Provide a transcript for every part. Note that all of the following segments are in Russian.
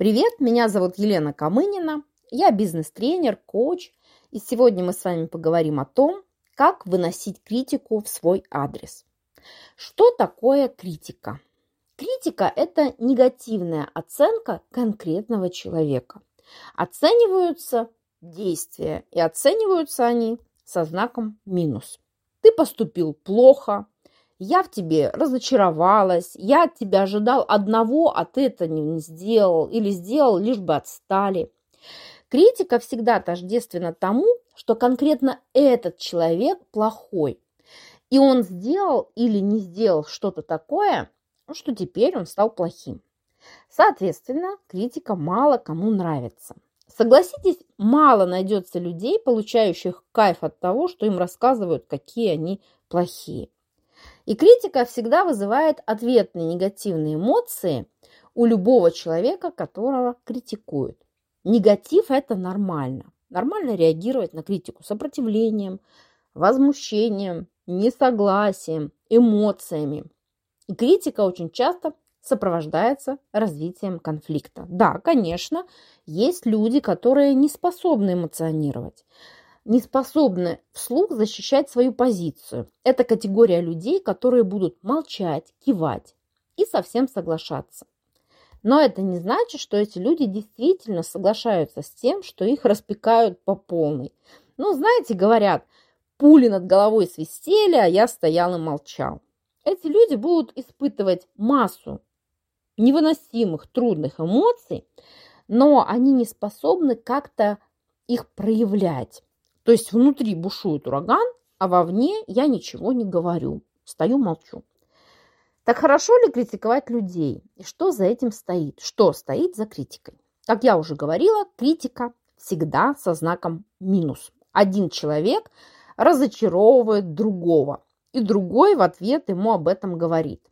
Привет, меня зовут Елена Камынина, я бизнес-тренер, коуч, и сегодня мы с вами поговорим о том, как выносить критику в свой адрес. Что такое критика? Критика – это негативная оценка конкретного человека. Оцениваются действия, и оцениваются они со знаком минус. Ты поступил плохо, я в тебе разочаровалась, я от тебя ожидал одного, а ты это не сделал или сделал, лишь бы отстали. Критика всегда тождественна тому, что конкретно этот человек плохой. И он сделал или не сделал что-то такое, что теперь он стал плохим. Соответственно, критика мало кому нравится. Согласитесь, мало найдется людей, получающих кайф от того, что им рассказывают, какие они плохие. И критика всегда вызывает ответные негативные эмоции у любого человека, которого критикуют. Негатив – это нормально. Нормально реагировать на критику сопротивлением, возмущением, несогласием, эмоциями. И критика очень часто сопровождается развитием конфликта. Да, конечно, есть люди, которые не способны эмоционировать не способны вслух защищать свою позицию. Это категория людей, которые будут молчать, кивать и совсем соглашаться. Но это не значит, что эти люди действительно соглашаются с тем, что их распекают по полной. Ну, знаете, говорят, пули над головой свистели, а я стоял и молчал. Эти люди будут испытывать массу невыносимых, трудных эмоций, но они не способны как-то их проявлять. То есть внутри бушует ураган, а вовне я ничего не говорю. Стою, молчу. Так хорошо ли критиковать людей? И что за этим стоит? Что стоит за критикой? Как я уже говорила, критика всегда со знаком минус. Один человек разочаровывает другого, и другой в ответ ему об этом говорит.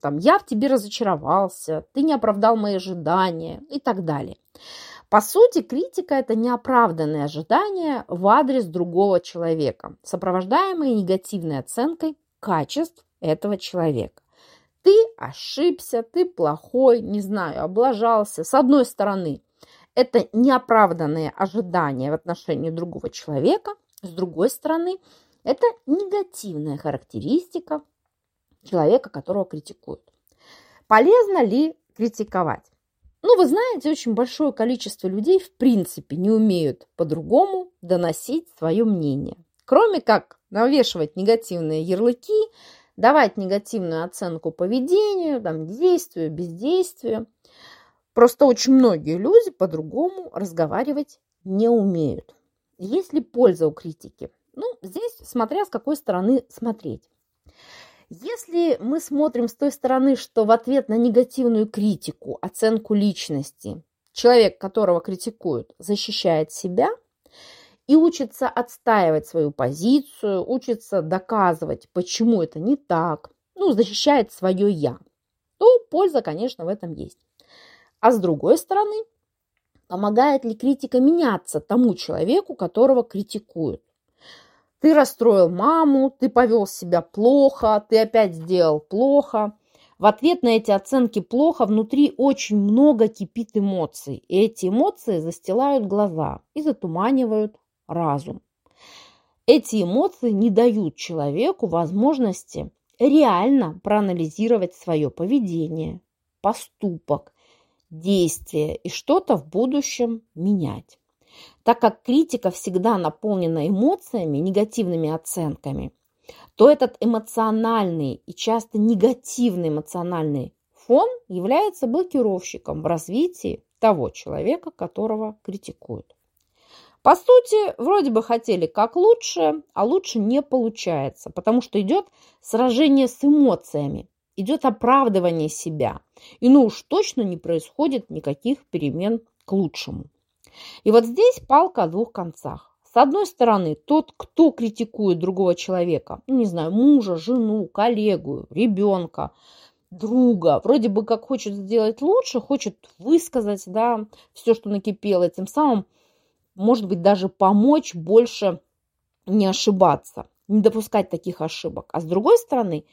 Там, я в тебе разочаровался, ты не оправдал мои ожидания и так далее. По сути, критика – это неоправданные ожидания в адрес другого человека, сопровождаемые негативной оценкой качеств этого человека. Ты ошибся, ты плохой, не знаю, облажался. С одной стороны, это неоправданные ожидания в отношении другого человека. С другой стороны, это негативная характеристика человека, которого критикуют. Полезно ли критиковать? Ну, вы знаете, очень большое количество людей в принципе не умеют по-другому доносить свое мнение. Кроме как навешивать негативные ярлыки, давать негативную оценку поведению, там, действию, бездействию. Просто очень многие люди по-другому разговаривать не умеют. Есть ли польза у критики? Ну, здесь смотря с какой стороны смотреть. Если мы смотрим с той стороны, что в ответ на негативную критику, оценку личности, человек, которого критикуют, защищает себя и учится отстаивать свою позицию, учится доказывать, почему это не так, ну, защищает свое «я», то польза, конечно, в этом есть. А с другой стороны, помогает ли критика меняться тому человеку, которого критикуют? Ты расстроил маму, ты повел себя плохо, ты опять сделал плохо. В ответ на эти оценки плохо внутри очень много кипит эмоций. И эти эмоции застилают глаза и затуманивают разум. Эти эмоции не дают человеку возможности реально проанализировать свое поведение, поступок, действие и что-то в будущем менять. Так как критика всегда наполнена эмоциями, негативными оценками, то этот эмоциональный и часто негативный эмоциональный фон является блокировщиком в развитии того человека, которого критикуют. По сути, вроде бы хотели как лучше, а лучше не получается, потому что идет сражение с эмоциями, идет оправдывание себя. И ну уж точно не происходит никаких перемен к лучшему. И вот здесь палка о двух концах. С одной стороны, тот, кто критикует другого человека, ну, не знаю, мужа, жену, коллегу, ребенка, друга, вроде бы как хочет сделать лучше, хочет высказать, да, все, что накипело, тем самым, может быть, даже помочь больше не ошибаться, не допускать таких ошибок. А с другой стороны,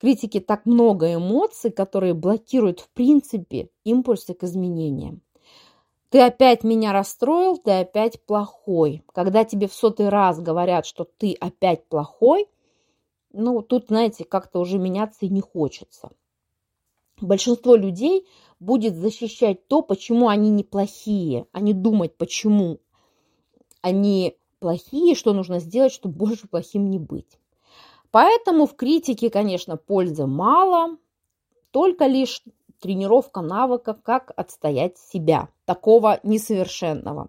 критики так много эмоций, которые блокируют, в принципе, импульсы к изменениям. Ты опять меня расстроил, ты опять плохой. Когда тебе в сотый раз говорят, что ты опять плохой, ну, тут, знаете, как-то уже меняться и не хочется. Большинство людей будет защищать то, почему они неплохие, а не думать, почему они плохие, что нужно сделать, чтобы больше плохим не быть. Поэтому в критике, конечно, пользы мало, только лишь тренировка навыка, как отстоять себя, такого несовершенного.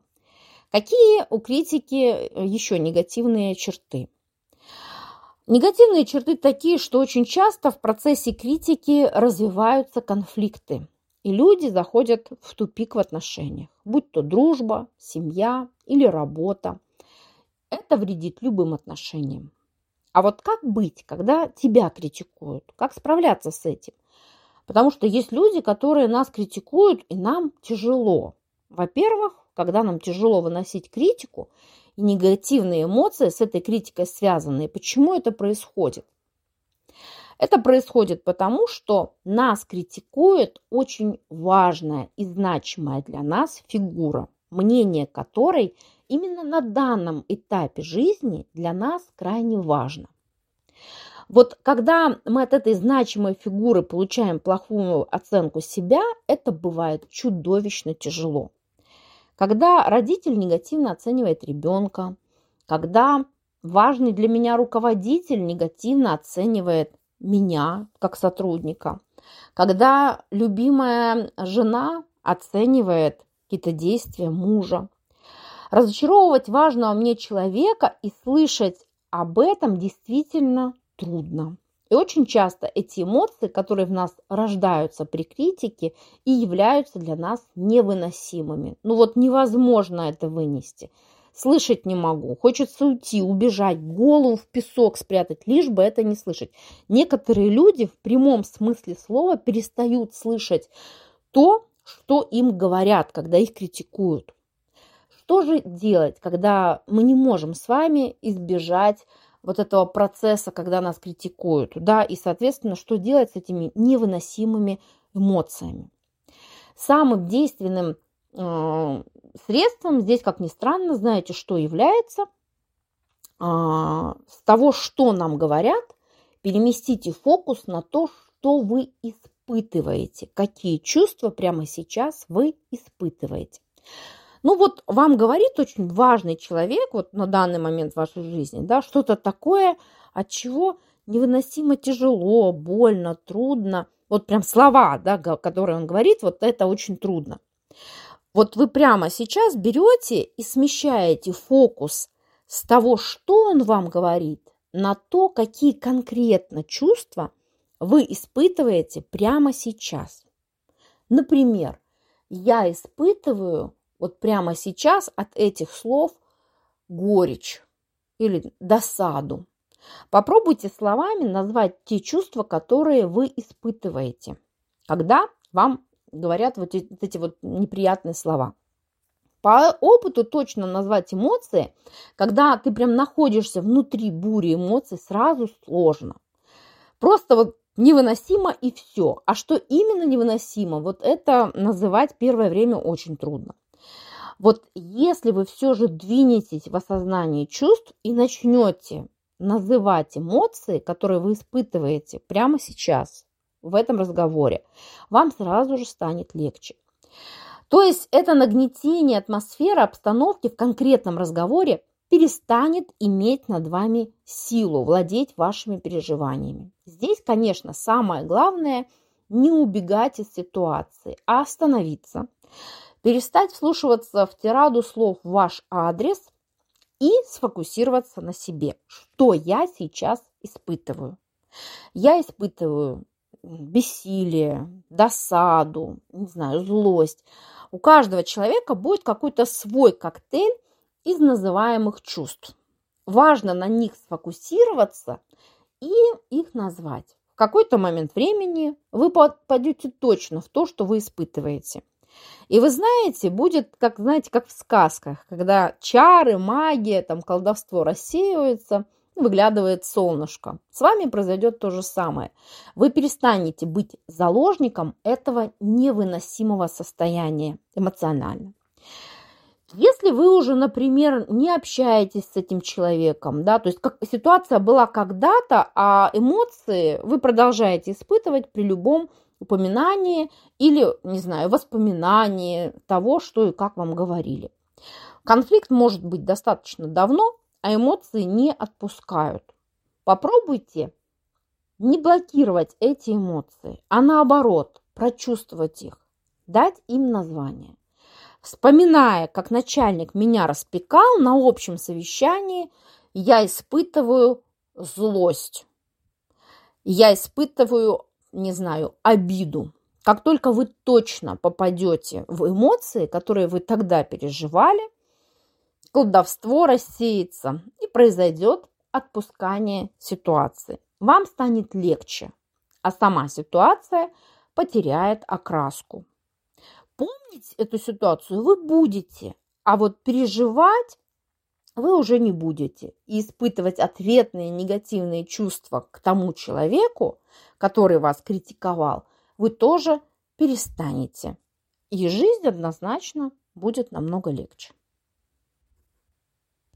Какие у критики еще негативные черты? Негативные черты такие, что очень часто в процессе критики развиваются конфликты, и люди заходят в тупик в отношениях, будь то дружба, семья или работа. Это вредит любым отношениям. А вот как быть, когда тебя критикуют? Как справляться с этим? Потому что есть люди, которые нас критикуют, и нам тяжело. Во-первых, когда нам тяжело выносить критику, и негативные эмоции с этой критикой связаны. почему это происходит? Это происходит потому, что нас критикует очень важная и значимая для нас фигура, мнение которой именно на данном этапе жизни для нас крайне важно. Вот когда мы от этой значимой фигуры получаем плохую оценку себя, это бывает чудовищно тяжело. Когда родитель негативно оценивает ребенка, когда важный для меня руководитель негативно оценивает меня как сотрудника, когда любимая жена оценивает какие-то действия мужа. Разочаровывать важного мне человека и слышать об этом действительно трудно. И очень часто эти эмоции, которые в нас рождаются при критике, и являются для нас невыносимыми. Ну вот невозможно это вынести. Слышать не могу. Хочется уйти, убежать, голову в песок спрятать, лишь бы это не слышать. Некоторые люди в прямом смысле слова перестают слышать то, что им говорят, когда их критикуют. Что же делать, когда мы не можем с вами избежать вот этого процесса, когда нас критикуют, да, и, соответственно, что делать с этими невыносимыми эмоциями. Самым действенным э, средством здесь, как ни странно, знаете, что является? Э, с того, что нам говорят, переместите фокус на то, что вы испытываете, какие чувства прямо сейчас вы испытываете. Ну вот вам говорит очень важный человек вот на данный момент в вашей жизни, да, что-то такое, от чего невыносимо тяжело, больно, трудно. Вот прям слова, да, которые он говорит, вот это очень трудно. Вот вы прямо сейчас берете и смещаете фокус с того, что он вам говорит, на то, какие конкретно чувства вы испытываете прямо сейчас. Например, я испытываю вот прямо сейчас от этих слов горечь или досаду. Попробуйте словами назвать те чувства, которые вы испытываете, когда вам говорят вот эти вот неприятные слова. По опыту точно назвать эмоции, когда ты прям находишься внутри бури эмоций, сразу сложно. Просто вот невыносимо и все. А что именно невыносимо, вот это называть первое время очень трудно. Вот если вы все же двинетесь в осознание чувств и начнете называть эмоции, которые вы испытываете прямо сейчас в этом разговоре, вам сразу же станет легче. То есть это нагнетение атмосферы, обстановки в конкретном разговоре перестанет иметь над вами силу, владеть вашими переживаниями. Здесь, конечно, самое главное не убегать из ситуации, а остановиться, перестать вслушиваться в тираду слов в ваш адрес и сфокусироваться на себе. Что я сейчас испытываю? Я испытываю бессилие, досаду, не знаю, злость. У каждого человека будет какой-то свой коктейль из называемых чувств. Важно на них сфокусироваться и их назвать. В какой-то момент времени вы попадете точно в то, что вы испытываете – и вы знаете, будет, как, знаете, как в сказках, когда чары, магия, там, колдовство рассеиваются, выглядывает солнышко. С вами произойдет то же самое. Вы перестанете быть заложником этого невыносимого состояния эмоционально. Если вы уже, например, не общаетесь с этим человеком, да, то есть как, ситуация была когда-то, а эмоции вы продолжаете испытывать при любом упоминании или, не знаю, воспоминании того, что и как вам говорили. Конфликт может быть достаточно давно, а эмоции не отпускают. Попробуйте не блокировать эти эмоции, а наоборот, прочувствовать их, дать им название. Вспоминая, как начальник меня распекал на общем совещании, я испытываю злость. Я испытываю, не знаю, обиду. Как только вы точно попадете в эмоции, которые вы тогда переживали, колдовство рассеется и произойдет отпускание ситуации. Вам станет легче, а сама ситуация потеряет окраску. Помнить эту ситуацию вы будете, а вот переживать вы уже не будете. Испытывать ответные негативные чувства к тому человеку, который вас критиковал, вы тоже перестанете. И жизнь однозначно будет намного легче.